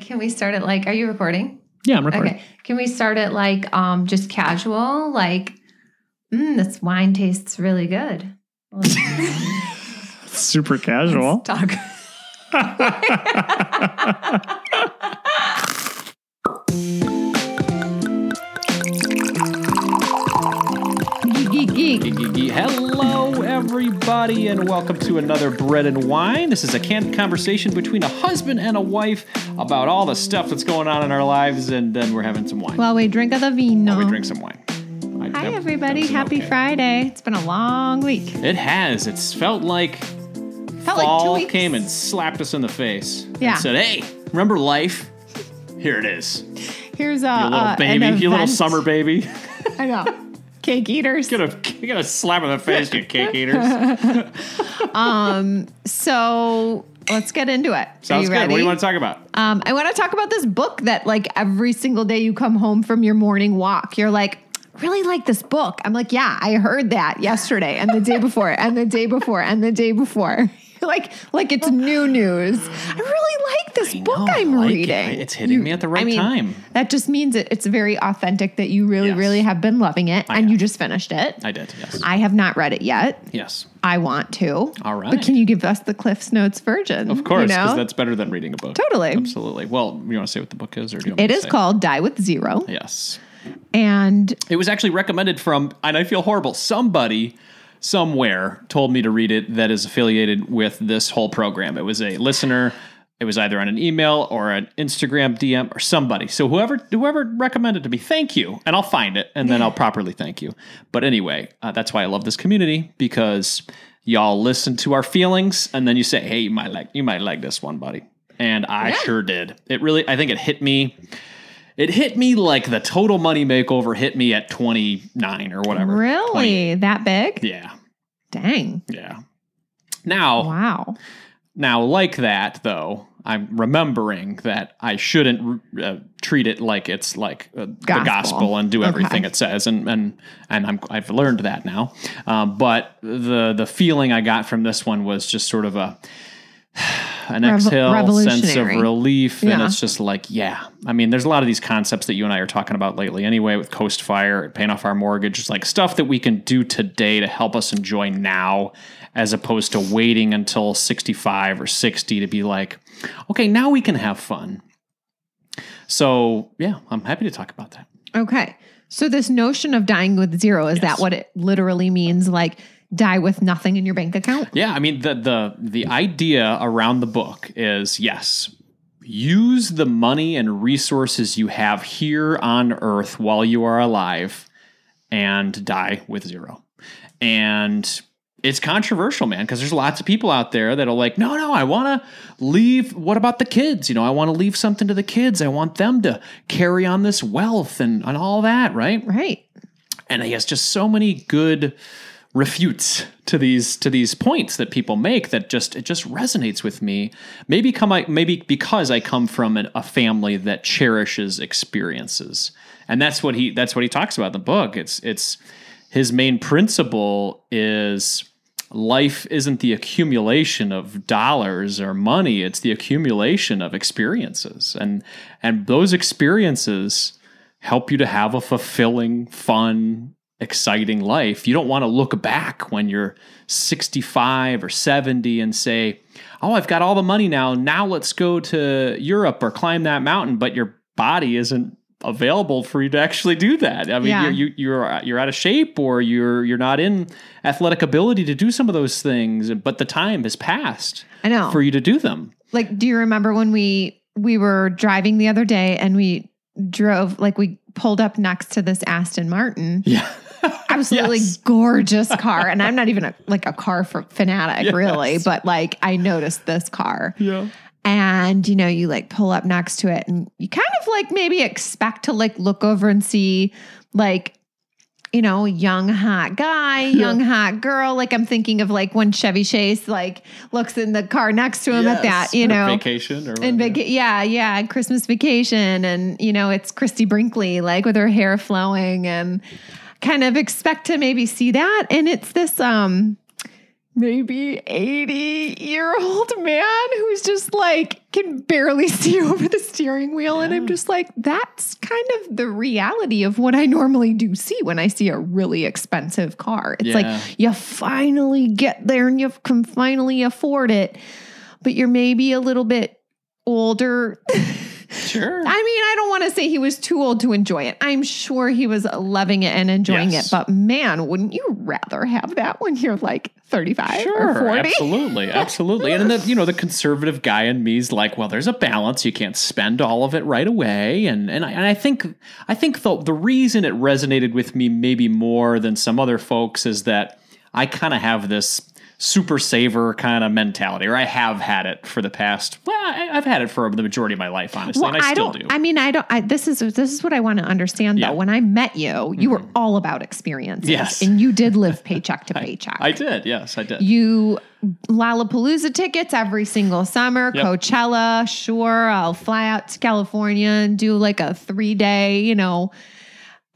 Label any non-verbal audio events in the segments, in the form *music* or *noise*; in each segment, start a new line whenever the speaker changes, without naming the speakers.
Can we start it like, are you recording?
Yeah, I'm recording.
Okay. Can we start it like um just casual? Like, mm, this wine tastes really good. *laughs*
Super casual.
Talk. *laughs* geek, geek, geek.
Hello, everybody, and welcome to another Bread and Wine. This is a candid conversation between a husband and a wife about all the stuff that's going on in our lives, and then we're having some wine.
While we drink of the vino.
While we drink some wine.
I, Hi, everybody. Happy okay. Friday. It's been a long week.
It has. It's felt like
felt
fall
like
came and slapped us in the face.
Yeah.
And said, hey, remember life? Here it is.
Here's a
you little
uh,
baby, you little summer baby.
I know *laughs* cake eaters.
Get a get a slap in the face, you cake eaters. *laughs*
um. So let's get into it.
Sounds good.
Ready?
What do you want to talk about?
Um, I want to talk about this book that, like, every single day you come home from your morning walk, you're like, really like this book. I'm like, yeah, I heard that yesterday and the day before and the day before and the day before. *laughs* *laughs* like like it's new news. I really like this I book know, I'm like reading.
It. It's hitting you, me at the right I mean, time.
That just means it, it's very authentic that you really, yes. really have been loving it I and have. you just finished it.
I did, yes.
I have not read it yet.
Yes.
I want to.
All right.
But can you give us the Cliff's Notes version?
Of course, because you know? that's better than reading a book.
Totally.
Absolutely. Well, you want to say what the book is or do you
It is called Die with Zero.
Yes.
And
it was actually recommended from, and I feel horrible, somebody somewhere told me to read it that is affiliated with this whole program. It was a listener. It was either on an email or an Instagram DM or somebody. So whoever whoever recommended to me, thank you, and I'll find it and then I'll properly thank you. But anyway, uh, that's why I love this community because y'all listen to our feelings and then you say, "Hey, you might like you might like this one, buddy." And I yeah. sure did. It really, I think it hit me it hit me like the total money makeover hit me at 29 or whatever.
Really? That big?
Yeah.
Dang.
Yeah. Now,
wow.
Now, like that, though, I'm remembering that I shouldn't uh, treat it like it's like uh, gospel. the gospel and do everything okay. it says, and and and I'm, I've learned that now. Um, but the the feeling I got from this one was just sort of a an Revo- exhale sense of relief yeah. and it's just like yeah. I mean there's a lot of these concepts that you and i are talking about lately anyway with coast fire paying off our mortgage just like stuff that we can do today to help us enjoy now as opposed to waiting until 65 or 60 to be like okay now we can have fun. So yeah i'm happy to talk about that.
Okay. So this notion of dying with zero is yes. that what it literally means? Like die with nothing in your bank account?
Yeah, I mean the the the idea around the book is yes, use the money and resources you have here on earth while you are alive and die with zero. And it's controversial, man, because there's lots of people out there that are like, no, no, I want to leave. What about the kids? You know, I want to leave something to the kids. I want them to carry on this wealth and, and all that, right?
Right.
And he has just so many good refutes to these to these points that people make that just it just resonates with me. Maybe come I, maybe because I come from an, a family that cherishes experiences. And that's what he that's what he talks about in the book. It's it's his main principle is life isn't the accumulation of dollars or money. It's the accumulation of experiences. And and those experiences help you to have a fulfilling fun exciting life. You don't want to look back when you're 65 or 70 and say, "Oh, I've got all the money now. Now let's go to Europe or climb that mountain." But your body isn't available for you to actually do that. I mean, yeah. you're, you, you're you're out of shape, or you're you're not in athletic ability to do some of those things. But the time has passed.
I know
for you to do them.
Like, do you remember when we we were driving the other day and we drove like we pulled up next to this Aston Martin?
Yeah *laughs* *laughs*
absolutely yes. gorgeous car. *laughs* And I'm not even a, like a car fanatic, yes. really, but like I noticed this car.
Yeah.
and you know you like pull up next to it and you kind of like maybe expect to like look over and see like you know young hot guy young hot girl like i'm thinking of like when chevy chase like looks in the car next to him at that you know
vacation or
in vaca- yeah yeah christmas vacation and you know it's christie brinkley like with her hair flowing and kind of expect to maybe see that. And it's this um maybe 80 year old man who's just like can barely *laughs* see over the steering wheel. And i'm just like that's kind of the reality of what i normally do see when i see a really expensive car. It's
Yeah.
like you finally get there and you can finally afford it but you're maybe a little bit older
Sure.
I mean, I don't want to say he was too old to enjoy it. I'm sure he was loving it and enjoying
Yes.
it. But man, wouldn't you rather have that when you're like 35 or 40?
absolutely, *laughs* absolutely. And then the, you know the conservative guy in me is like, well, there's a balance. You can't spend all of it right away. And and I, and I think I think the the reason it resonated with me maybe more than some other folks is that I kind of have this super saver kind of mentality, or I have had it for the past. Well, I, I've had it for the majority of my life, honestly,
Well,
and I,
I
still
don't.
do.
I mean, I don't. I, this is this is what I want to understand. Though,
Yeah. Mm-hmm.
when I met you, you were all about experiences,
Yes.
and you did live paycheck to *laughs* paycheck.
I did, yes, I did.
You Lollapalooza tickets every single summer,
Yep.
Coachella, sure. I'll fly out to California and do like a three day, you know,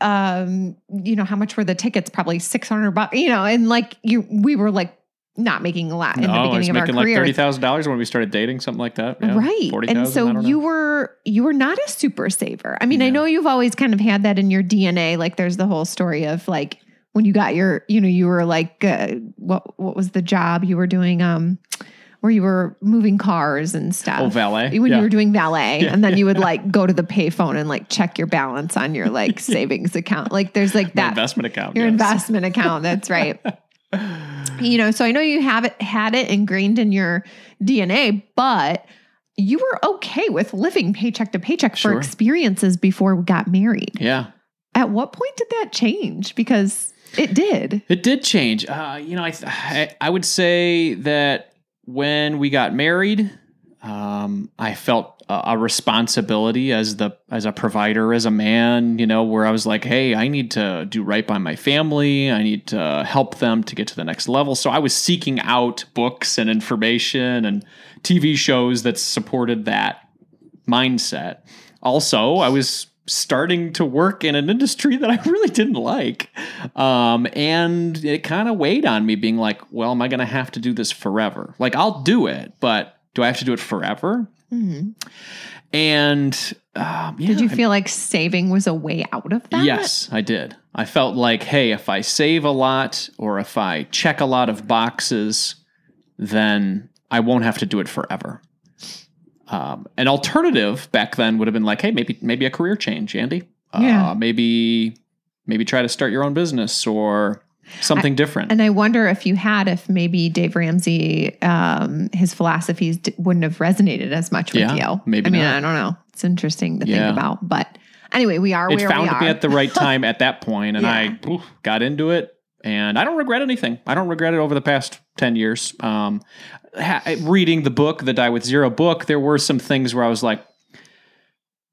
um, you know, how much were the tickets? Probably 600 bucks, you know, and like you, we were like not making a lot in the beginning of our
making like
career.
thirty thousand dollars when we started dating, something like that. Yeah,
right.
40,000,
And so
know.
you were, you were not a super saver. I mean, I know you've always kind of had that in your DNA. Like there's the whole story of like, when you got your, you know, you were like, uh, what, what was the job you were doing? Um, where you were moving cars and stuff.
Oh, valet?
When
Yeah.
you were doing valet, and then you would like go to the payphone and like check your balance on your like *laughs* savings account. Like there's like
My
that
investment account.
your
yes.
investment account. That's right. *laughs* you know, so I know you have it had it ingrained in your DNA, but you were okay with living paycheck to paycheck for experiences before we got married.
Yeah.
At what point did that change? Because it did.
It did change. Uh, you know, I, th- I I would say that when we got married, um, I felt a, a responsibility as the as a provider, as a man. You know, where I was like, hey, I need to do right by my family. I need to help them to get to the next level. So I was seeking out books and information and TV shows that supported that mindset. Also, I was starting to work in an industry that I *laughs* really didn't like. Um, and it kind of weighed on me, being like, well, am I going to have to do this forever? Like, I'll do it, but do I have to do it forever? And um, yeah,
Did you
I-
feel like saving was a way out of that?
Yes, I did. I felt like, hey, if I save a lot or if I check a lot of boxes, then I won't have to do it forever. Um, an alternative back then would have been like, hey, maybe maybe a career change, Andy. Uh,
Yeah.
Maybe maybe try to start your own business or something different.
And I wonder if you had, if maybe Dave Ramsey, um, his philosophies d- wouldn't have resonated as much with
Yeah,
you.
maybe
I mean,
not.
I don't know. It's interesting to
Yeah.
think about. But anyway, we are
it
where
found
we are.
me at the right *laughs* time at that point, and
Yeah.
I oof, got into it. And I don't regret anything. I don't regret it over the past ten years. Um, ha- reading the book, the Die with Zero book, there were some things where I was like,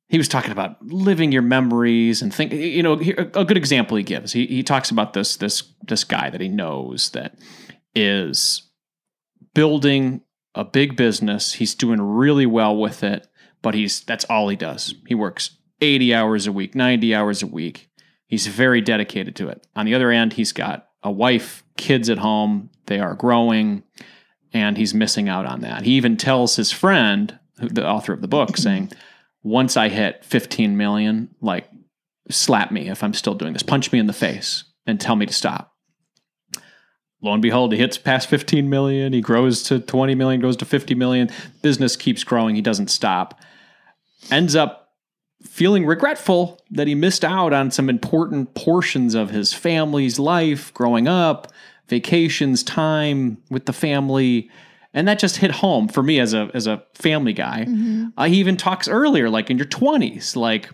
he was talking about living your memories and think. You know, a good example he gives. He he talks about this this this guy that he knows that is building a big business. He's doing really well with it, but he's that's all he does. He works 80 hours a week, 90 hours a week. He's very dedicated to it. On the other end, he's got a wife, kids at home. They are growing, and he's missing out on that. He even tells his friend, the author of the book, saying, "Once I hit 15 million, like slap me if I'm still doing this. Punch me in the face and tell me to stop." Lo and behold, he hits past 15 million. He grows to 20 million, goes to 50 million. Business keeps growing. He doesn't stop. Ends up feeling regretful that he missed out on some important portions of his family's life growing up, vacations, time with the family. And that just hit home for me as a as a family guy. Uh, he even talks earlier, like in your 20s, like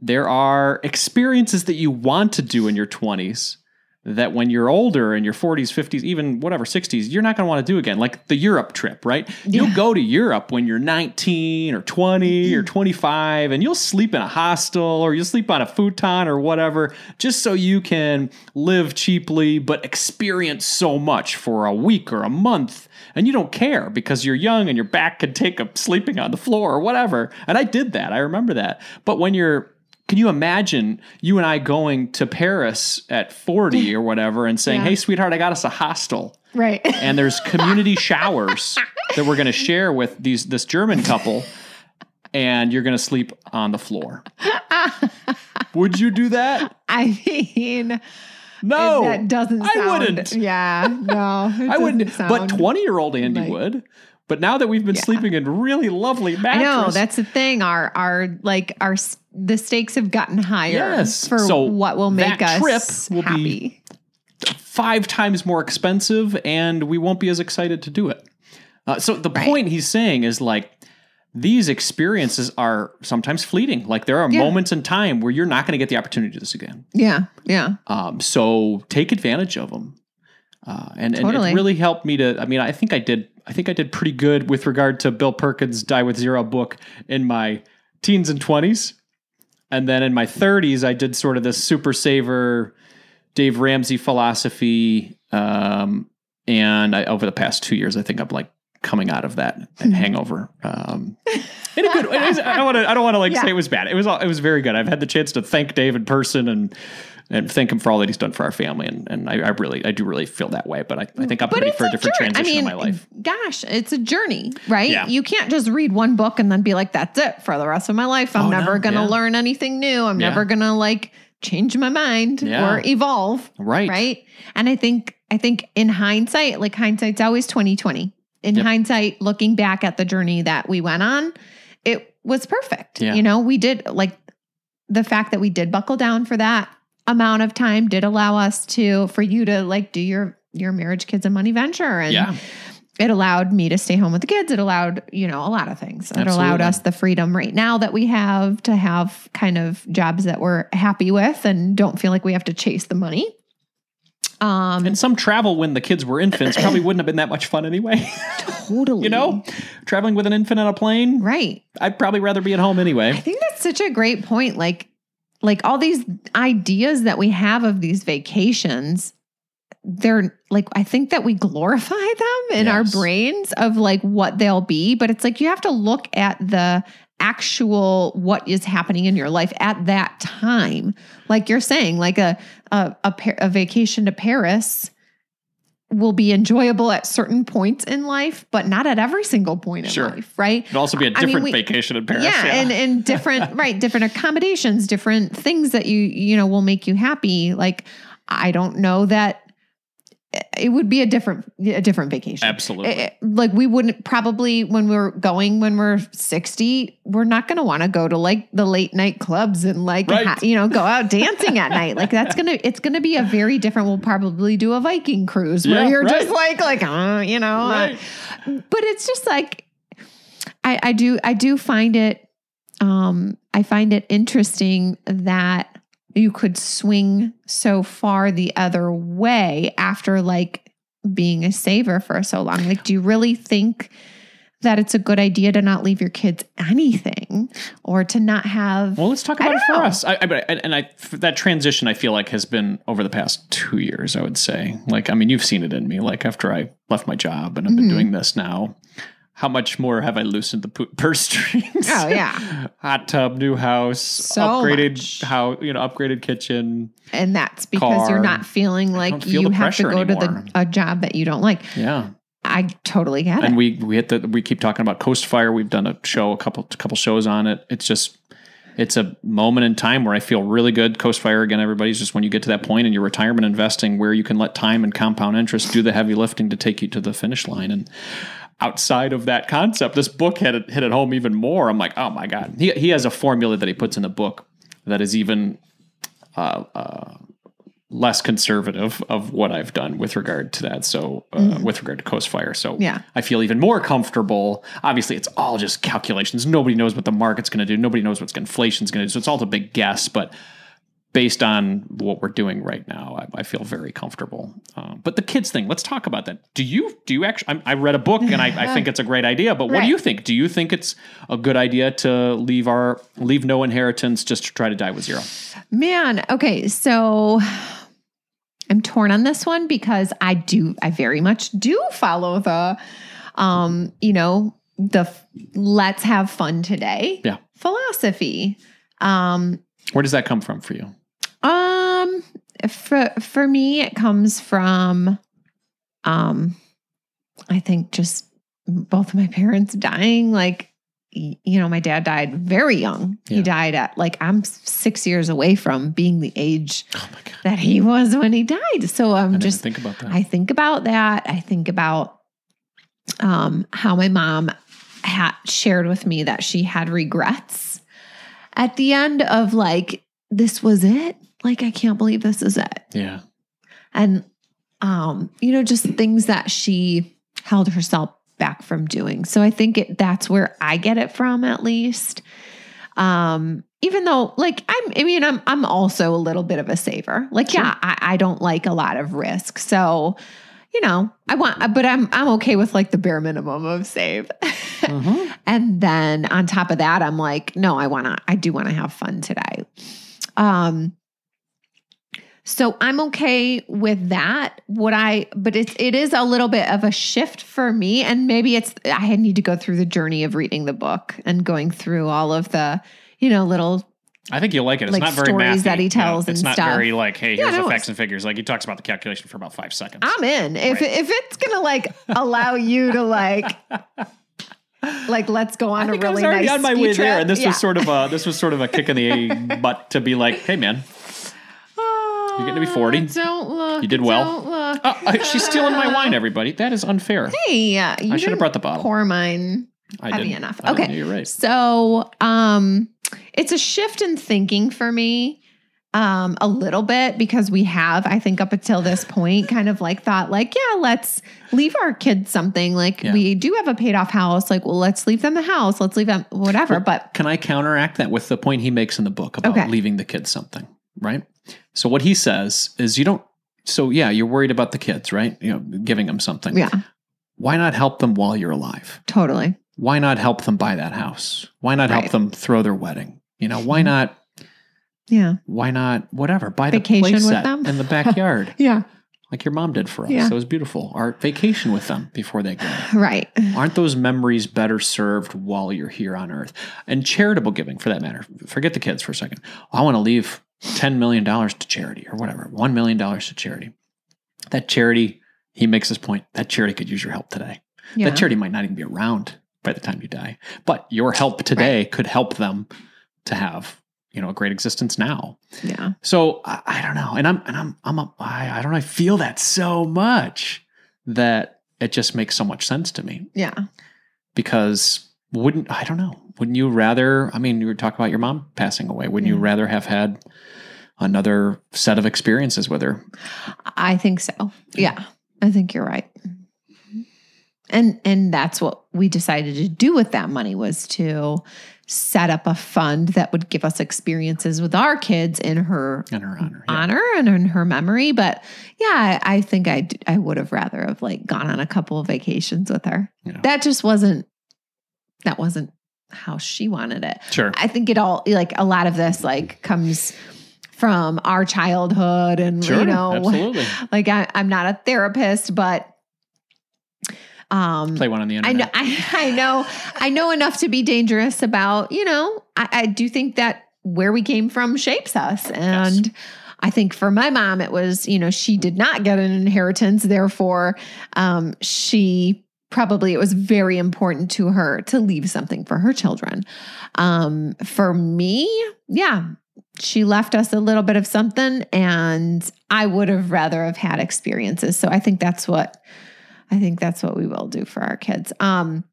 there are experiences that you want to do in your 20s that when you're older in your 40s, 50s, even whatever 60s, you're not going to want to do again. Like the Europe trip, right? You'll go to Europe when you're 19 or 20 or 25 and you'll sleep in a hostel or you'll sleep on a futon or whatever just so you can live cheaply but experience so much for a week or a month and you don't care because you're young and your back can take up sleeping on the floor or whatever. And I did that. I remember that. But when you're can you imagine you and I going to Paris at 40 *laughs* or whatever and saying,
Yeah.
"Hey sweetheart, I got us a hostel."
Right. *laughs*
And there's community showers that we're going to share with these this German couple and you're going to sleep on the floor. *laughs* Would you do that?
I mean,
No.
that doesn't Sound, I
wouldn't.
Yeah. No. *laughs*
I wouldn't. But 20 year old Andy
like-
would. But now that we've been sleeping in really lovely
I
mattress,
know that's the thing. Our our like our the stakes have gotten higher
Yes.
for
So
what will make
that
us
trip will be-
happy.
five times more expensive, and we won't be as excited to do it. Uh, so the point he's saying is like these experiences are sometimes fleeting. Like there are
Yeah.
moments in time where you're not going to get the opportunity to do this again.
yeah. Yeah.
Um, so take advantage of them. Uh, and, and it really helped me to. I mean, I think I did. I think I did pretty good with regard to Bill Perkins' "Die with Zero book in my teens and twenties, and then in my thirties, I did sort of this super saver, Dave Ramsey philosophy. Um, and I, over the past two years, I think I'm like coming out of that hangover. Um, in a good way. I don't want to. I don't want to like
Yeah.
say it was bad. It was. It was very good. I've had the chance to thank Dave in person and and thank him for all that he's done for our family. And and I, I really, I do really feel that way. But I, I think I'm
But
ready for a different
journey.
transition
I mean,
in my life.
gosh, it's a journey, right?
Yeah.
You can't just read one book and then be like, "That's it for the rest of my life." I'm
Oh, no.
never going to
Yeah.
learn anything new. I'm
Yeah.
never going to like change my mind or evolve.
Right.
Right. And I think I think in hindsight, like hindsight's always 2020. In
Yep.
hindsight, looking back at the journey that we went on, it was perfect.
Yeah.
You know, we did like the fact that we did buckle down for that amount of time did allow us to for you to like do your your marriage kids and money venture and
Yeah.
it allowed me to stay home with the kids it allowed you know a lot of things it allowed us the freedom right now that we have to have kind of jobs that we're happy with and don't feel like we have to chase the money um
And some travel when the kids were infants probably wouldn't have been that much fun anyway.
totally *laughs*
you know, traveling with an infant on a plane,
right
I'd probably rather be at home anyway.
I think that's such a great point. Like, like all these ideas that we have of these vacations, they're like, I think that we glorify them in our brains of like what they'll be, but it's like you have to look at the actual what is happening in your life at that time. Like you're saying, like a a a, a vacation to Paris will be enjoyable at certain points in life, but not at every single point in
Sure.
life, right?
It'd also be a
I mean,
different
we-
vacation in Paris.
yeah, and and *laughs* different right different accommodations different things that you you know will make you happy like i don't know that it would be a different a different vacation
Absolutely.
It- it- like we wouldn't probably when we're going when we're 60 we're not going to want to go to like the late night clubs and like
Right.
ha- you know go out *laughs* dancing at night like that's gonna it's gonna be a very different we'll probably do a viking cruise where
Yeah,
you're just like like uh, you know uh,
Right.
but it's just like I, I do I do find it um I find it interesting that you could swing so far the other way after like being a saver for so long. Like, do you really think that it's a good idea to not leave your kids anything or to not have
Well, let's talk about it for
know.
us. I, I, and I, that transition, I feel like has been over the past two years. I would say, like, I mean, you've seen it in me. Like after I left my job and I've been
Mhm.
doing this now, how much more have I loosened the *laughs* purse strings?
Oh, yeah. *laughs*
hot tub, new house,
So
upgraded
much.
house, you know, upgraded kitchen.
and that's because you're not feeling like
feel
you have to go to the a job that you don't like.
Yeah,
I totally get
and
it.
And we we hit the we keep talking about Coast Fire. We've done a show, a couple couple shows on it. It's just it's a moment in time where I feel really good. Coast Fire again, everybody's just when you get to that point in your retirement investing where you can let time and compound interest do the heavy lifting to take you to the finish line. And outside of that concept, this book hit it hit it home even more. I'm like, oh my god, he he has a formula that he puts in the book that is even uh, uh, less conservative of what I've done with regard to that. So, uh, with regard to Coast Fire, so
Yeah.
I feel even more comfortable. Obviously, it's all just calculations. Nobody knows what the market's going to do. Nobody knows what inflation's going to do. So it's all a big guess. But based on what we're doing right now, I, I feel very comfortable. Um, but the kids thing, let's talk about that. Do you do you actually? I, I read a book and I, I think it's a great idea. But what
Right.
do you think? Do you think it's a good idea to leave our leave no inheritance just to try to die with zero?
Man, okay, so I'm torn on this one because I do I very much do follow the um, you know, the let's have fun today
Yeah.
philosophy. Um
Where does that come from for you?
Um for for me it comes from um I think just both of my parents dying like you know my dad died very young.
Yeah.
He died at like I'm 6 years away from being the age
Oh
that he was when he died. So I'm
didn't
just
think about that.
I think about that. I think about um, how my mom had shared with me that she had regrets at the end of like, this was it. Like, I can't believe this is it.
yeah,
And, um, you know, just things that she held herself back from doing. So I think it, that's where I get it from, at least. Um, even though, like, I'm, I mean, I'm, I'm also a little bit of a saver. Like, yeah, I, I don't like a lot of risk. So, you know, I want, but I'm, I'm okay with like the bare minimum of save.
Mhm. *laughs*
And then on top of that, I'm like, no, I want to, I do want to have fun today. Um, so I'm okay with that. What I, but it's, it is a little bit of a shift for me. And maybe it's, I need to go through the journey of reading the book and going through all of the, you know, little,
I think you'll like it. It's
Like
not very
stories
mathy,
that he tells
It's
and
not
stuff.
very like, hey,
Yeah,
here's
no,
the facts and figures. Like he talks about the calculation for about five seconds.
I'm in. If,
Right.
if it's going to like allow you to like, like, let's go on
I
a
think I
really
was already
nice
on my way there, and this
Yeah.
was sort of a this was sort of a *laughs* kick in the butt to be like, hey man, You're getting to be 40.
Don't look.
You did well.
Don't look.
oh, uh, she's stealing my wine. Everybody, that is unfair.
Hey, uh, you
I should have brought the bottle.
Pour mine
I
heavy
didn't.
enough.
I didn't.
Okay.
you're right.
So, um, it's a shift in thinking for me. Um, a little bit because we have, I think, up until this point, kind of like thought, like, yeah, let's leave our kids something. Like,
Yeah.
we do have a paid off house. Like, well, let's leave them the house. Let's leave them whatever. But
Can I counteract that with the point he makes in the book about
Okay.
leaving the kids something, right? So what he says is you don't so yeah, you're worried about the kids, right? You know, giving them something.
yeah,
Why not help them while you're alive?
totally.
Why not help them buy that house? Why not help them throw their wedding? You know, why not
Yeah.
why not whatever, buy
Vacation
the
with
playset
them?
in the *laughs* backyard
Yeah.
like your mom did for us.
Yeah.
That was beautiful. Or vacation with them before they go. *sighs*
Right.
Aren't those memories better served while you're here on earth? And charitable giving, for that matter. Forget the kids for a second. I want to leave $10 million to charity or whatever, $1 million to charity. That charity, he makes this point, that charity could use your help today.
Yeah.
That charity might not even be around by the time you die, but your help today could help them to have, you know, a great existence now.
yeah.
So I, I don't know, and I'm and I'm I'm a, I, I don't know. I feel that so much that it just makes so much sense to me
Yeah.
because wouldn't I don't know? Wouldn't you rather? I mean, you were talking about your mom passing away. Wouldn't you
mm.
rather have had another set of experiences with her?
I think so. Yeah. I think you're right. And and that's what we decided to do with that money was to set up a fund that would give us experiences with our kids in her
In her honor, yeah.
honor and in her memory. But yeah, I, think I think I I would have rather have like gone on a couple of vacations with her.
Yeah.
That just wasn't that wasn't how she wanted it.
Sure.
I think it all like a lot of this like comes from our childhood and
Sure.
you know *laughs*
absolutely.
like I, I'm not a therapist, but um
Play one on the
I know. I, I know I know enough to be dangerous about, you know, I, I do think that where we came from shapes us. And I think for my mom, it was, you know, she did not get an inheritance. Therefore, um, she probably it was very important to her to leave something for her children. Um, for me, yeah, she left us a little bit of something, and I would have rather have had experiences. So I think that's what I think that's what we will do for our kids. Um,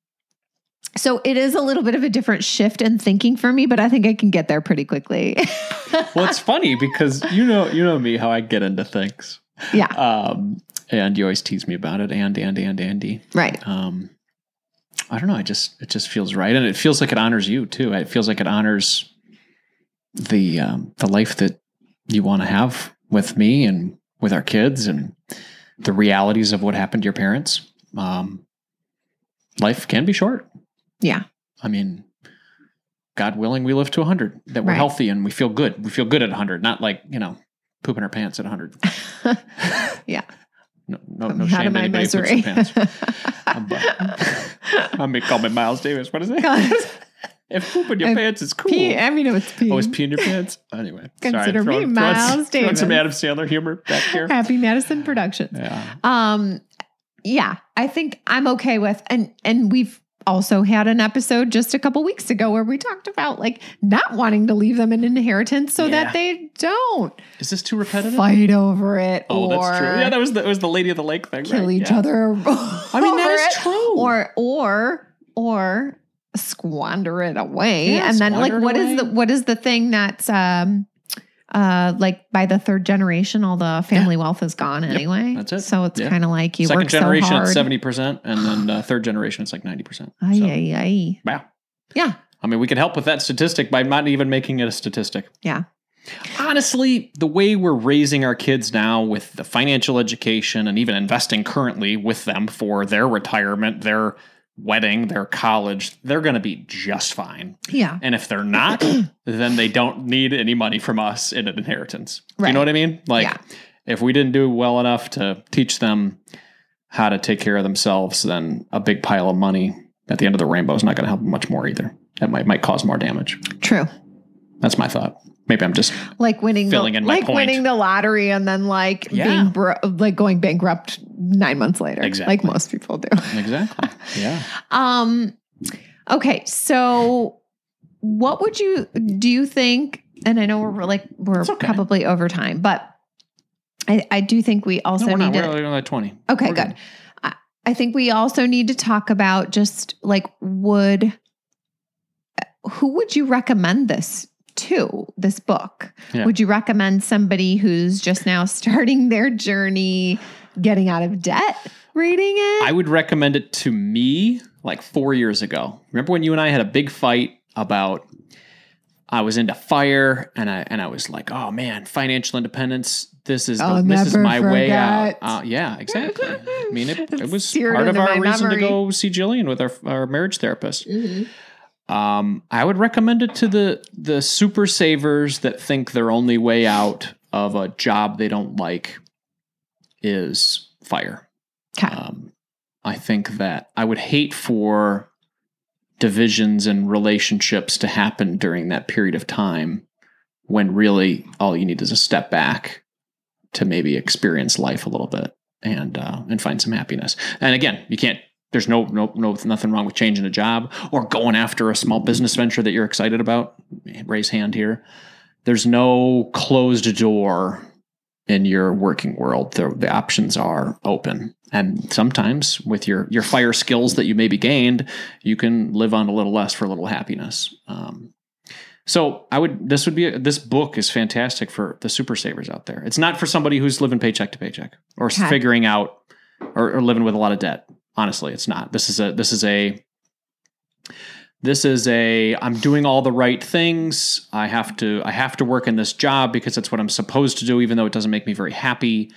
so it is a little bit of a different shift in thinking for me, but I think I can get there pretty quickly.
well, it's funny because you know you know me how I get into things.
yeah,
Um, and you always tease me about it. And and and Andy.
right.
um i don't know i just it just feels right and it feels like it honors you too it feels like it honors the um the life that you want to have with me and with our kids and the realities of what happened to your parents. Um, life can be short.
Yeah.
I mean, God willing, we live to 100, that we're
Right.
healthy and we feel good. We feel good at 100, not like, you know, pooping our pants at 100. *laughs*
Yeah.
No, no, no shame to
my
anybody who
misery.
their pants. *laughs* But- *laughs* I may call me Miles Davis. What is it? *laughs* if pooping your
If
pants is cool.
Pee, I mean, it was pee.
Always pee in your pants. Anyway,
Consider
sorry,
me
throwing-
Miles
throwing, throwing some Adam Sandler humor back here.
Happy Madison Productions.
Yeah,
Um, yeah, I think I'm okay with, and and we've also had an episode just a couple weeks ago where we talked about like not wanting to leave them an inheritance so
Yeah.
that they don't
is this too repetitive?
fight over it
Oh,
or
that's true. Yeah, that was the, it was the Lady of the Lake thing.
kill
right?
each
Yeah.
other. *laughs*
I mean, that is
it,
true.
Or or or squander it away,
Yeah,
and then like what is the what is the thing that's um uh like by the third generation all the family wealth is gone anyway
that's it.
so it's
Yeah.
kind of like you
Second
work
generation
so
it's
hard
seventy percent, and then uh, third generation it's like ninety percent.
Ay, ay, ay.
Wow.
Yeah.
I mean, we can help with that statistic by not even making it a statistic.
Yeah.
Honestly, the way we're raising our kids now with the financial education and even investing currently with them for their retirement, their wedding, their college, they're going to be just fine.
Yeah.
And if they're not, *clears throat* then they don't need any money from us in an inheritance. Do you know what I mean? Like,
Yeah.
if we didn't do well enough to teach them how to take care of themselves, then a big pile of money at the end of the rainbow is not going to help them much more either. That might might cause more damage.
True.
That's my thought. Maybe I'm just
Like winning
Filling
the,
in my
like
point.
winning the lottery and then like
Yeah.
being bro- like going bankrupt 9 months later
Exactly.
like most people do.
exactly. *laughs* Yeah.
Um okay, so what would you do you think and I know we're like we're
okay.
probably over time, but I, I do think we also
No, we're not.
need to
We're only at twenty.
Okay,
We're
good. I, I think we also need to talk about just like would who would you recommend this to this book?
Yeah.
Would you recommend somebody who's just now starting their journey, getting out of debt, reading it?
I would recommend it to me like four years ago. Remember when you and I had a big fight about I was into fire and I and I was like, oh man, financial independence. This is the, this is my way out. Uh, yeah, exactly. I mean, it, it *laughs* was part of our reason
memory.
to go see Jillian with our our marriage therapist.
Mhm.
Um, I would recommend it to the the super savers that think their only way out of a job they don't like is fire.
Okay.
Um, I think that I would hate for divisions and relationships to happen during that period of time when really all you need is a step back to maybe experience life a little bit and uh, and find some happiness. And again, you can't. There's no no no nothing wrong with changing a job or going after a small business venture that you're excited about. Raise hand here. There's no closed door in your working world. The, the options are open. And sometimes with your, your fire skills that you maybe gained, you can live on a little less for a little happiness. Um, so I would, this would be, a, this book is fantastic for the super savers out there. It's not for somebody who's living paycheck to paycheck or
Okay.
figuring out or, or living with a lot of debt. Honestly, it's not. This is a, this is a, this is a i'm doing all the right things. I have to i have to work in this job because that's what i'm supposed to do even though it doesn't make me very happy.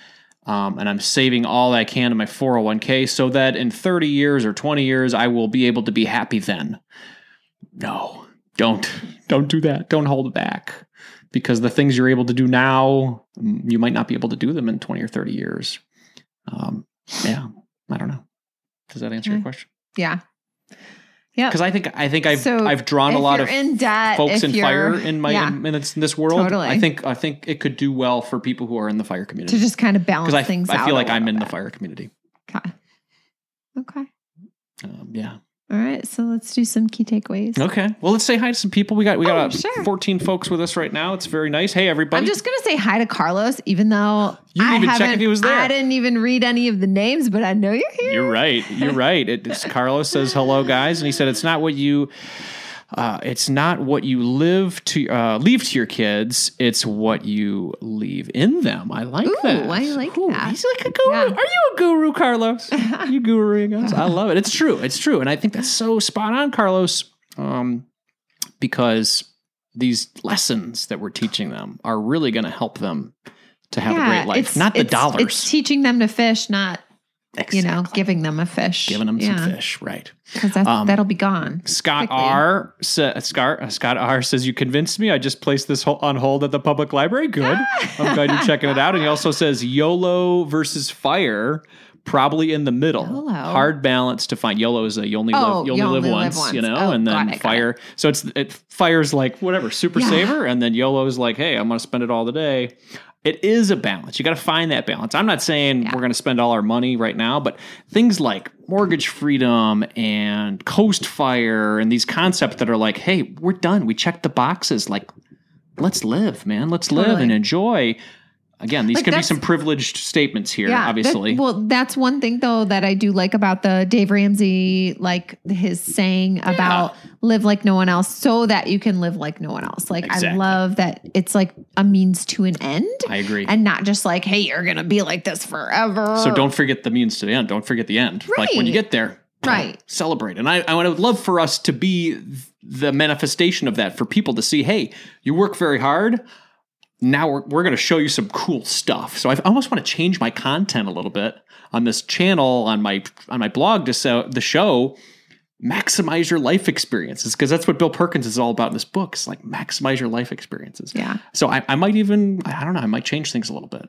Um, and i'm saving all i can in my 401k so that in 30 years or 20 years i will be able to be happy then. No don't don't do that. Don't hold it back. Because the things you're able to do now you might not be able to do them in 20 or 30 years. Um, yeah i don't know does that answer your question
yeah. Yeah.
because I think I think I've
So
I've drawn a lot of
in debt,
folks in fire in my
yeah,
in, in this, this world.
Totally.
I think I think it could do well for people who are in the fire community to
just kind of balance
I,
things out.
I feel like I'm in the fire community.
Okay. Okay.
Um, yeah.
All right. So let's do some key takeaways.
Okay. Well, let's say hi to some people. We got we got
Oh, sure.
14 folks with us right now. It's very nice. Hey, everybody.
I'm just gonna say hi to Carlos, even though
You didn't
I
even check if he was there.
I didn't even read any of the names, but I know you're here.
You're right. You're right. It, it's Carlos says hello, guys, and he said it's not what you. Uh, it's not what you live to uh, leave to your kids. It's what you leave in them. I like
Ooh,
that.
I like
Ooh,
that.
He's like a guru.
Yeah.
Are you a guru, Carlos? *laughs* you guruing us? I love it. It's true. It's true, and I think that's so spot on, Carlos. Um, because these lessons that we're teaching them are really going to help them to have a great life. Not the
it's-
dollars.
It's teaching them to fish, not you know giving them a fish.
giving them
yeah,
some fish, right?
because
Um,
that'll be gone.
Scott
quickly.
R. Sa- Scott, uh, Scott R. says you convinced me. I just placed this ho- on hold at the public library. Good. *laughs* I'm glad you're checking it out. And he also says YOLO versus fire. Probably in the middle.
YOLO.
Hard balance to find. YOLO is a you only
Oh,
live you only, live, once, you know,
Oh,
and then
it,
fire. So it's it fire's like whatever super
Yeah.
saver, and then YOLO is like, hey, I'm going to spend it all today. It is a balance. You got to find that balance. I'm not saying we're going to spend all our money right now, but things like mortgage freedom and coast fire and these concepts that are like, hey, we're done. We checked the boxes. Like, let's live, man. Let's live
Totally.
and enjoy. Again, these
Like,
could be some privileged statements here,
that-
obviously.
well, that's one thing though that I do like about the Dave Ramsey, like his saying about live like no one else, so that you can live like no one else. Like I love that it's like a means to an end,
I agree.
and not just like, hey, you're gonna be like this forever.
So don't forget the means to the end. Don't forget the end. Like when you get there,
Right.
celebrate. And I, I would love for us to be the manifestation of that for people to see, hey, you work very hard. Now we're, we're going to show you some cool stuff. So I almost want to change my content a little bit on this channel, on my on my blog to so the show maximize your life experiences because that's what Bill Perkins is all about in this book. It's like maximize your life experiences.
Yeah.
So I, I might even I don't know I might change things a little bit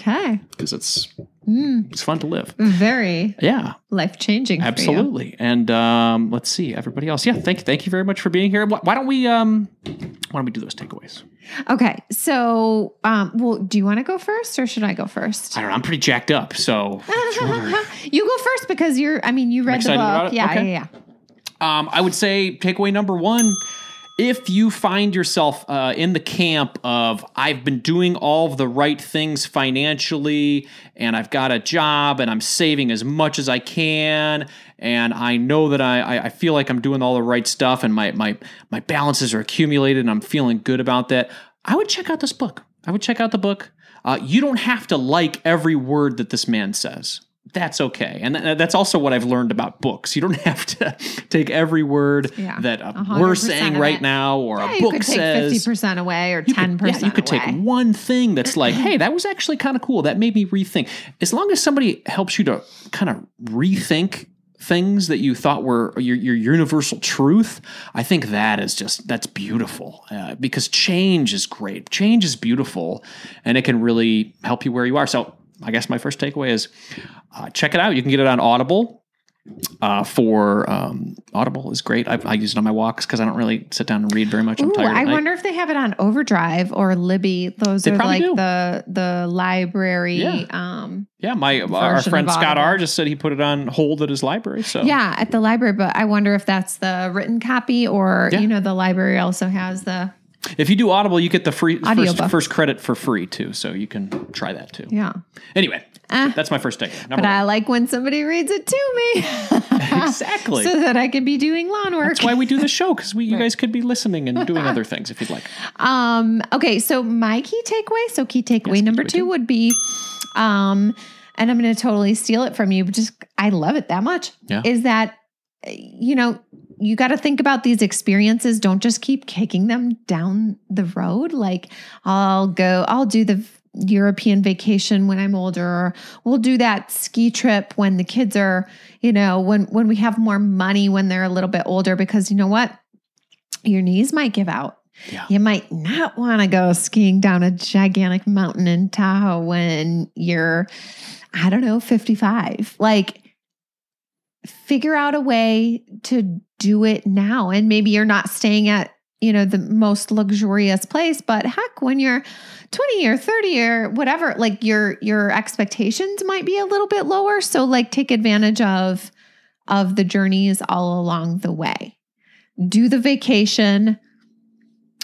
Okay.
because it's
Mm,
it's fun to live.
very
Yeah.
life changing.
Absolutely. And um, let's see, everybody else. Yeah, thank thank you very much for being here. Why, why don't we um why don't we do those takeaways?
Okay. So, um, well, do you want to go first or should I go first?
I don't know. I'm pretty jacked up, so *laughs*
you go first because you're, I mean, you read the book. Yeah,
Okay.
yeah, yeah.
um, I would say takeaway number one. If you find yourself uh, in the camp of I've been doing all of the right things financially, and I've got a job, and I'm saving as much as I can, and I know that I, I, feel like I'm doing all the right stuff, and my my my balances are accumulated, and I'm feeling good about that, I would check out this book. I would check out the book. Uh, you don't have to like every word that this man says. That's okay. And th- that's also what I've learned about books. You don't *laughs* have to take every word
Yeah.
that
100%
we're saying right
it.
now or
Yeah,
a
you
book
could take
says.
fifty percent away or ten
could, yeah,
percent.
you could take one thing that's like, *clears throat* hey, that was actually kind of cool. That made me rethink. As long as somebody helps you to kind of rethink things that you thought were your, your universal truth, I think that is just that's beautiful uh, because change is great. Change is beautiful, and it can really help you where you are. So, I guess my first takeaway is uh, check it out. You can get it on Audible uh, for um, Audible is great. I, I use it on my walks because I don't really sit down and read very much. I'm
Ooh,
tired.
I wonder if they have it on Overdrive or Libby. Those
They
are like
do.
the the library.
Yeah.
Um,
Yeah, my our friend Scott R just said he put it on hold at his library. So
yeah, at the library. But I wonder if that's the written copy or
Yeah.
you know the library also has the
if you do Audible, you get the free first, first credit for free too. So you can try that too.
yeah.
Anyway,
Ah.
that's my first take.
But I like when somebody reads it to me, *laughs*
exactly.
so that I can be doing lawn work.
that's why we do the show because we you guys could be listening and doing other things if you'd like.
Um, okay, so my key takeaway, so key takeaway
Yes,
number
takeaway
two
two.
would be, um, and I'm going to totally steal it from you, but just I love it that much.
Yeah.
Is that you know you got to think about these experiences. Don't just keep kicking them down the road. Like I'll go, I'll do the European vacation when I'm older. Or we'll do that ski trip when the kids are, you know, when when we have more money when they're a little bit older. Because you know what, your knees might give out.
Yeah.
You might not want to go skiing down a gigantic mountain in Tahoe when you're, I don't know, 55. Like, figure out a way to do it now. And maybe you're not staying at, you know, the most luxurious place, but heck, when you're 20 or 30 or whatever, like your your expectations might be a little bit lower. So like take advantage of of the journeys all along the way. Do the vacation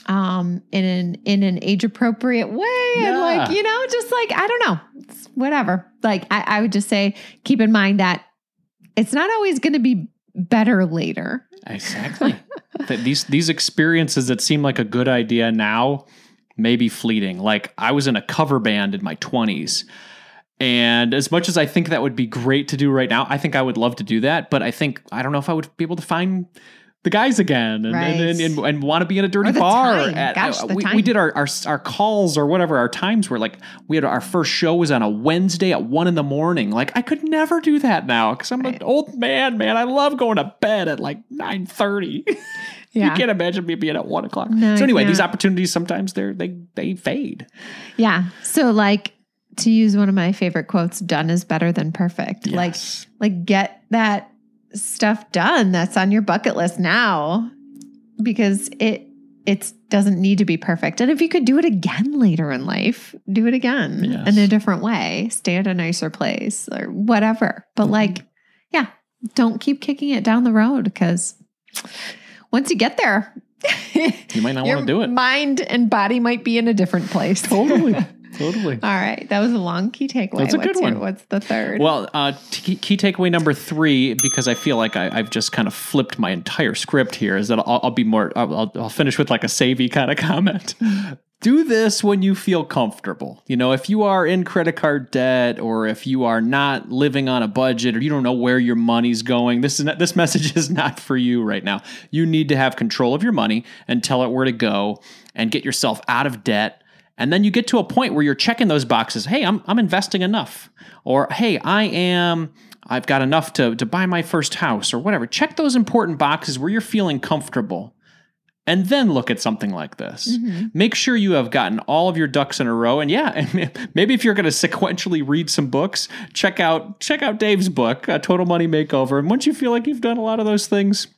um in an in an age appropriate way and like you know just like i don't know It's whatever like I, I would just say keep in mind that it's not always going to be better later
Exactly. *laughs* that these these experiences that seem like a good idea now may be fleeting. Like I was in a cover band in my 20s. And as much as I think that would be great to do right now, I think I would love to do that, but I think I don't know if I would be able to find the guys again and
Right.
and, and, and, want to be in a dirty bar. At-
Gosh,
uh, we, we did our, our our calls or whatever. Our times were like we had our first show was on a Wednesday at one in the morning. Like I could never do that now because I'm an old man. Man, I love going to bed at like nine thirty. *laughs* you
Yeah.
can't imagine me being at one o'clock.
No,
so anyway, these opportunities sometimes they're they they fade.
Yeah. So like to use one of my favorite quotes, done is better than perfect.
Yes.
Like like get that stuff done that's on your bucket list now because it it doesn't need to be perfect. And if you could do it again later in life, do it again
Yes.
in a different way. Stay at a nicer place or whatever. But
Mhm.
like, yeah, don't keep kicking it down the road because once you get there,
You might not *laughs* want to do it.
mind and body might be in a different place.
Totally, *laughs* totally.
All right, that was a long key takeaway.
That's a good
what's your-
one.
what's the third?
Well, uh, t- key takeaway number three, because I feel like I, I've just kind of flipped my entire script here, is that I'll, I'll be more, I'll, I'll- I'll finish with like a savvy kind of comment. *laughs* Do this when you feel comfortable. You know, if you are in credit card debt or if you are not living on a budget or you don't know where your money's going, this is not, this message is not for you right now. You need to have control of your money and tell it where to go and get yourself out of debt and then you get to a point where you're checking those boxes. Hey, I'm, I'm investing enough. Or, hey, I am, I've got enough to, to buy my first house or whatever. Check those important boxes where you're feeling comfortable. And then look at something like this. Make sure you have gotten all of your ducks in a row. And yeah, *laughs* maybe if you're going to sequentially read some books, check out check out Dave's book, uh, Total Money Makeover. And once you feel like you've done a lot of those things,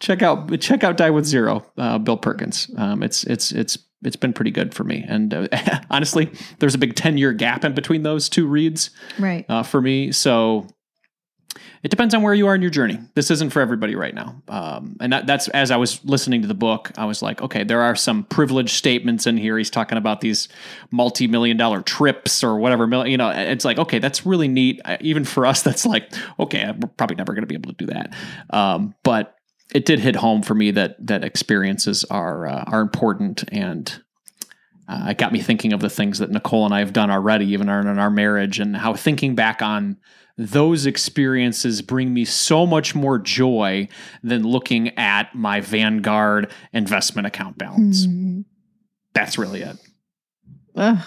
check out check out Die with Zero, uh, Bill Perkins. Um, it's it's it's it's been pretty good for me. And uh, *laughs* honestly, there's a big ten year gap in between those two reads
right.
uh, for me. So it depends on where you are in your journey. This isn't for everybody right now. Um, and that, that's as I was listening to the book, I was like, okay, there are some privileged statements in here. He's talking about these multi million dollar trips or whatever. You know, it's like, okay, that's really neat. Even for us, that's like, okay, we're probably never going to be able to do that. Um, but it did hit home for me that that experiences are uh, are important and uh, it got me thinking of the things that Nicole and I have done already, even in our marriage, and how thinking back on those experiences bring me so much more joy than looking at my Vanguard investment account balance.
Mhm.
That's really it.
Ugh,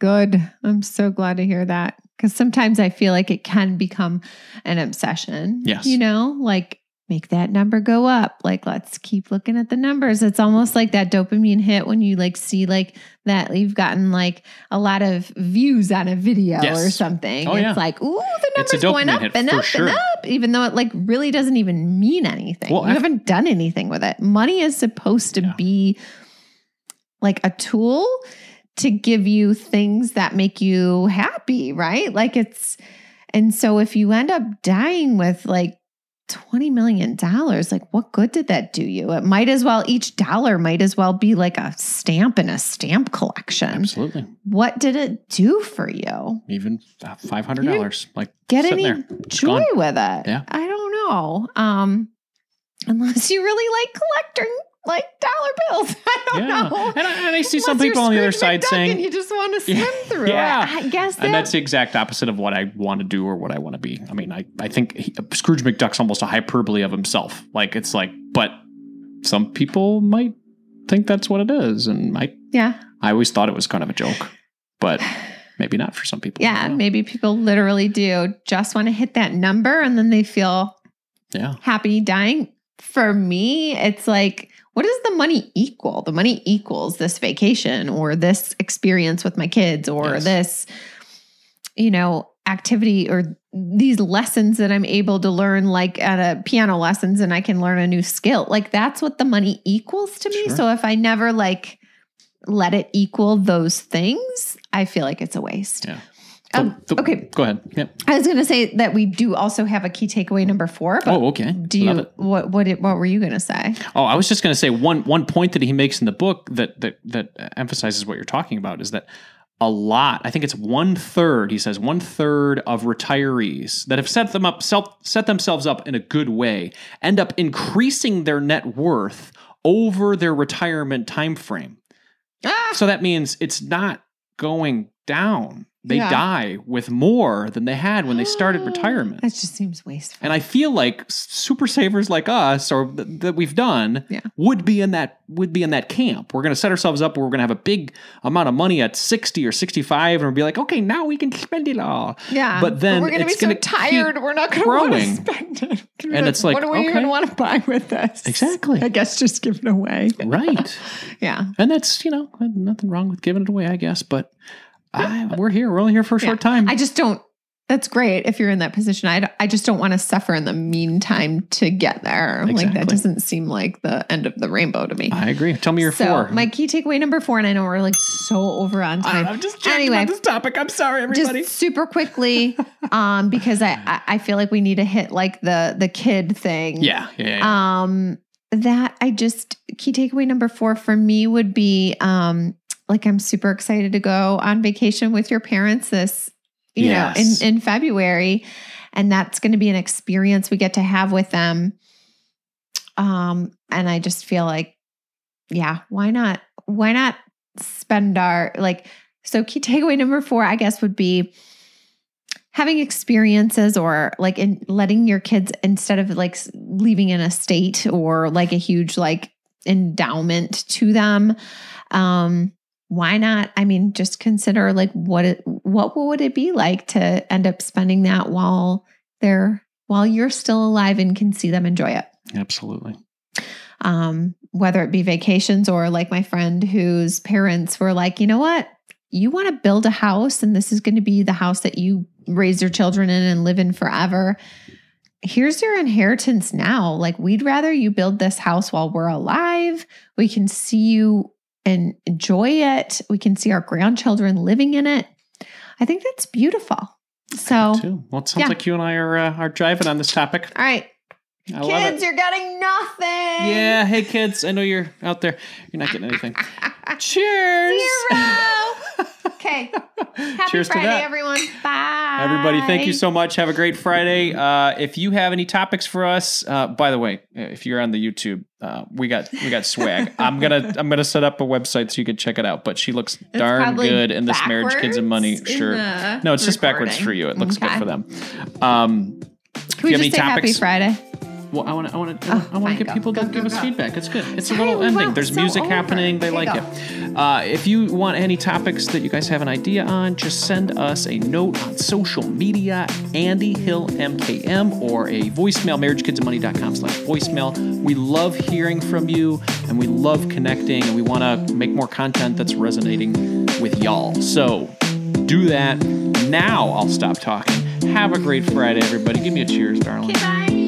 good. I'm so glad to hear that because sometimes I feel like it can become an obsession.
Yes.
You know, like make that number go up. Like, let's keep looking at the numbers. It's almost like that dopamine hit when you like see like that you've gotten like a lot of views on a video
Yes.
or something.
Oh,
it's
yeah.
like, ooh, the number's going up and up
sure.
and up, even though it like really doesn't even mean anything.
Well,
you
af-
haven't done anything with it. Money is supposed to
Yeah.
be like a tool to give you things that make you happy, right? Like it's, and so if you end up dying with like $20 million, like what good did that do you? It might as well, each dollar might as well be like a stamp in a stamp collection.
Absolutely.
What did it do for you?
Even uh, $500. Like,
Get any
there.
Joy
gone.
with it?
Yeah.
I don't know. Um, unless you really like collecting like dollar bills. *laughs* I don't
Yeah.
know.
And I, and I see some people on the other side saying,
you just want to swim
Yeah.
through
Yeah.
it. I guess that,
and that's the exact opposite of what I want to do or what I want to be. I mean, I, I think he, Scrooge McDuck's almost a hyperbole of himself. Like, it's like, but some people might think that's what it is. And I,
yeah,
I always thought it was kind of a joke, but *sighs* maybe not for some people.
Yeah. Maybe people literally do just want to hit that number and then they feel
Yeah.
happy dying. For me, it's like, what does the money equal? The money equals this vacation or this experience with my kids or
Yes.
this, you know, activity or these lessons that I'm able to learn, like at a piano lessons, and I can learn a new skill. Like that's what the money equals to me.
Sure.
So if I never like let it equal those things, I feel like it's a waste.
Yeah.
Um, okay.
Go ahead. Yep.
I was going to say that we do also have a key takeaway number four. But
Oh, okay.
do you what what did- what were you going to say?
Oh, I was just going to say one one point that he makes in the book that that that emphasizes what you're talking about is that a lot. I think it's one third. He says one third of retirees that have set them up self, set themselves up in a good way end up increasing their net worth over their retirement time frame.
Ah,
So that means it's not going down. They
Yeah.
die with more than they had when they started *gasps* retirement.
That just seems wasteful.
And I feel like super savers like us, or th- that we've done,
Yeah.
would be in that would be in that camp. We're going to set ourselves up. where We're going to have a big amount of money at sixty or sixty five, and we'll be like, okay, now we can spend it all.
yeah.
but then
we're gonna be so tired. We're not gonna want to spend it.
And it's like,
what do we
okay.
even want to buy with this?
Exactly.
I guess just give it away.
right. *laughs*
Yeah.
And that's you know nothing wrong with giving it away, I guess. But I, we're here. We're only here for a short
Yeah.
time.
I just don't. That's great if you're in that position. I, I just don't want to suffer in the meantime to get there. Like that doesn't seem like the end of the rainbow to me.
I agree. Tell me your
so
four.
my key takeaway number four, and I know we're like so over on time.
I'm just joking
anyway,
about this topic. I'm sorry, everybody.
just super quickly, *laughs* um, because I, I I feel like we need to hit like the the kid thing.
yeah, yeah, yeah.
Um, that I just key takeaway number four for me would be um, like I'm super excited to go on vacation with your parents this, you
Yes.
know, in in February, and that's going to be an experience we get to have with them. Um, and I just feel like, yeah, why not? Why not spend our like? So key takeaway number four, I guess, would be having experiences or like in letting your kids instead of like leaving an estate or like a huge like endowment to them um why not i mean just consider like what it what would it be like to end up spending that while they're while you're still alive and can see them enjoy it
Absolutely.
um, whether it be vacations or like my friend whose parents were like, you know what? You want to build a house, and this is going to be the house that you raise your children in and live in forever. Here's your inheritance now. Like, we'd rather you build this house while we're alive. We can see you and enjoy it. We can see our grandchildren living in it. I think that's beautiful. So.
Well, it sounds
yeah.
like you and I are uh, are driving on this topic.
All right.
I
kids, you're getting nothing.
Yeah. Hey, kids. I know you're out there. You're not getting anything. *laughs* Cheers.
Zero. Okay. *laughs* Happy
Cheers to
Friday,
that.
everyone. Bye.
Everybody, thank you so much. Have a great Friday. Uh, if you have any topics for us, uh, by the way, if you're on the YouTube, uh, we got we got swag. *laughs* I'm gonna I'm gonna set up a website so you can check it out. But she looks darn good in this marriage, kids, and money. Sure. No, it's just backwards for you. It looks
Okay.
good for them. Um,
Can we just say Happy? Friday?
Well, I want to I want to
Oh,
I want to get people
Go,
to
go,
give us feedback. It's good. It's a little
we
ending. There's
so
music
over.
happening. They
Okay,
like
go.
it. Uh, if you want any topics that you guys have an idea on, just send us a note on social media, Andy Hill MKM, or a voicemail, marriagekidsandmoney.com slash voicemail. We love hearing from you and we love connecting and we want to make more content that's resonating with y'all. So do that. Now I'll stop talking. Have a great Friday, everybody. Give me a cheers, darling.
Okay, bye.